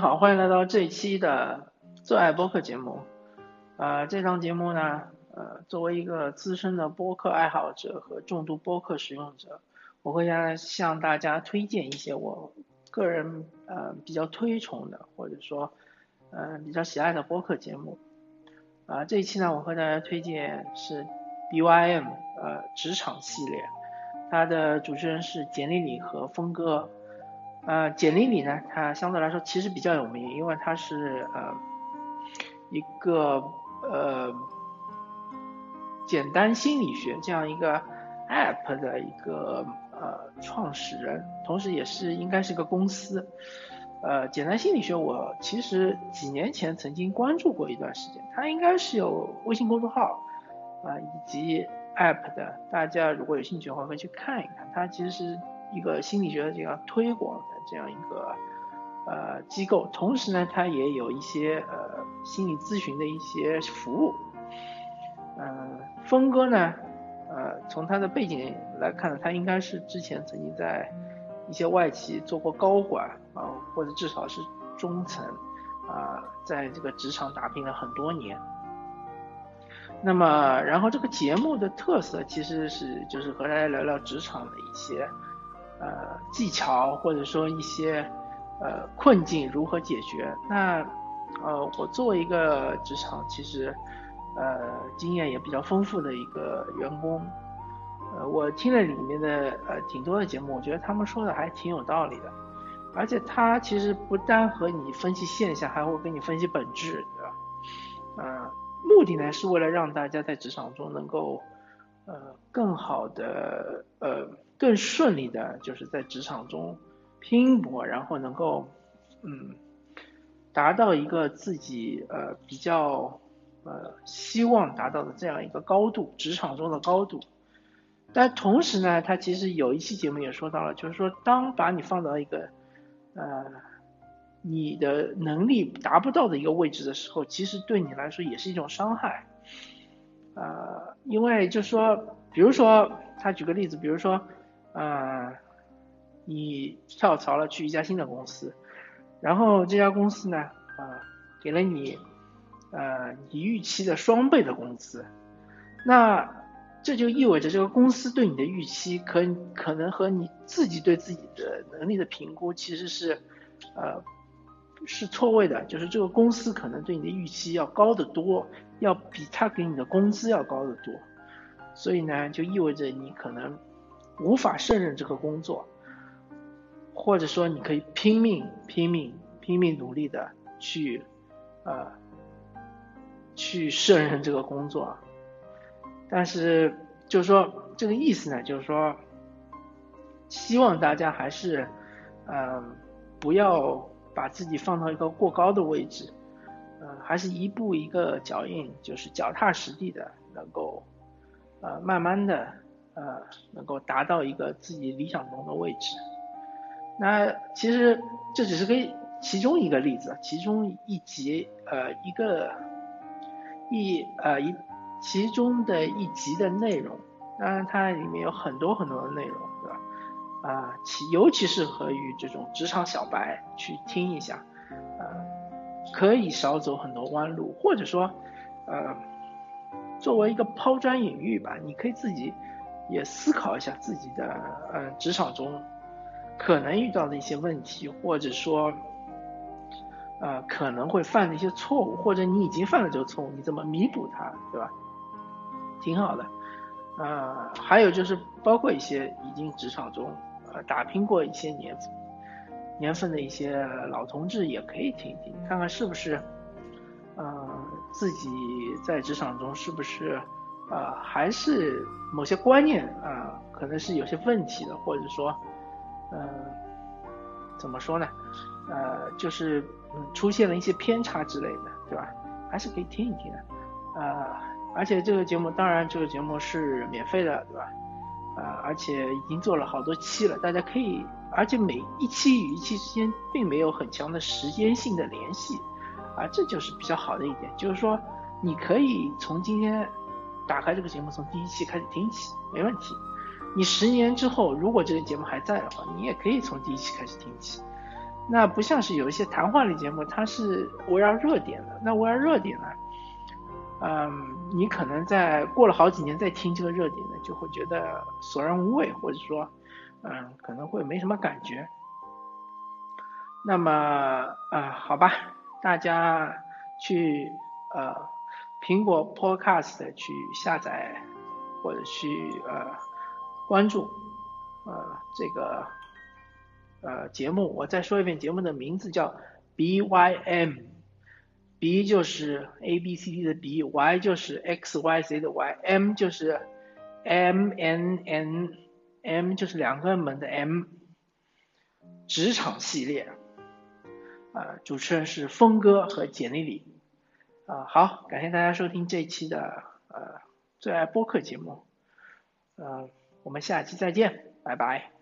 好，欢迎来到这一期的最爱播客节目。呃，这档节目呢，呃，作为一个资深的播客爱好者和重度播客使用者，我会向向大家推荐一些我个人呃比较推崇的，或者说呃比较喜爱的播客节目。啊，这一期呢，我和大家推荐是 BYM 呃职场系列，它的主持人是简历里和峰哥。呃，简历里呢，他相对来说其实比较有名，因为他是呃一个呃简单心理学这样一个 app 的一个呃创始人，同时也是应该是个公司。呃，简单心理学我其实几年前曾经关注过一段时间，它应该是有微信公众号啊以及 app 的，大家如果有兴趣的话可以去看一看，它其实是一个心理学的这样推广的。这样一个呃机构，同时呢，它也有一些呃心理咨询的一些服务。嗯，峰哥呢，呃，从他的背景来看呢，他应该是之前曾经在一些外企做过高管啊，或者至少是中层啊，在这个职场打拼了很多年。那么，然后这个节目的特色其实是就是和大家聊聊职场的一些。呃，技巧或者说一些呃困境如何解决？那呃，我作为一个职场其实呃经验也比较丰富的一个员工，呃，我听了里面的呃挺多的节目，我觉得他们说的还挺有道理的，而且他其实不单和你分析现象，还会跟你分析本质，对吧？呃，目的呢是为了让大家在职场中能够呃更好的呃。更顺利的，就是在职场中拼搏，然后能够，嗯，达到一个自己呃比较呃希望达到的这样一个高度，职场中的高度。但同时呢，他其实有一期节目也说到了，就是说，当把你放到一个呃你的能力达不到的一个位置的时候，其实对你来说也是一种伤害。呃，因为就说，比如说他举个例子，比如说。啊，你跳槽了去一家新的公司，然后这家公司呢，啊，给了你，呃，你预期的双倍的工资，那这就意味着这个公司对你的预期可可能和你自己对自己的能力的评估其实是，呃，是错位的，就是这个公司可能对你的预期要高得多，要比他给你的工资要高得多，所以呢，就意味着你可能。无法胜任这个工作，或者说你可以拼命、拼命、拼命努力的去，呃，去胜任这个工作，但是就是说这个意思呢，就是说，希望大家还是，嗯，不要把自己放到一个过高的位置，呃，还是一步一个脚印，就是脚踏实地的，能够，呃，慢慢的。呃，能够达到一个自己理想中的位置，那其实这只是个其中一个例子，其中一集呃一个一呃一其中的一集的内容，当然它里面有很多很多的内容，对吧？啊，其尤其适合于这种职场小白去听一下，可以少走很多弯路，或者说呃作为一个抛砖引玉吧，你可以自己。也思考一下自己的呃职场中可能遇到的一些问题，或者说呃可能会犯的一些错误，或者你已经犯了这个错误，你怎么弥补它，对吧？挺好的。呃，还有就是包括一些已经职场中呃打拼过一些年年份的一些老同志也可以听一听，看看是不是呃自己在职场中是不是。啊，还是某些观念啊，可能是有些问题的，或者说，嗯，怎么说呢？呃，就是，出现了一些偏差之类的，对吧？还是可以听一听的，啊，而且这个节目，当然这个节目是免费的，对吧？啊，而且已经做了好多期了，大家可以，而且每一期与一期之间并没有很强的时间性的联系，啊，这就是比较好的一点，就是说你可以从今天。打开这个节目，从第一期开始听起，没问题。你十年之后，如果这个节目还在的话，你也可以从第一期开始听起。那不像是有一些谈话类节目，它是围绕热点的。那围绕热点呢，嗯，你可能在过了好几年再听这个热点呢，就会觉得索然无味，或者说，嗯，可能会没什么感觉。那么啊，好吧，大家去呃苹果 Podcast 去下载或者去呃关注呃这个。呃，节目我再说一遍，节目的名字叫 BYM B 就是 A B C D 的 B，Y 就是 X Y Z 的 Y，M 就是 M N N，M 就是两个门的 M，职场系列，啊，主持人是峰哥和简丽丽，啊，好，感谢大家收听这一期的呃最爱播客节目，嗯，我们下期再见，拜拜。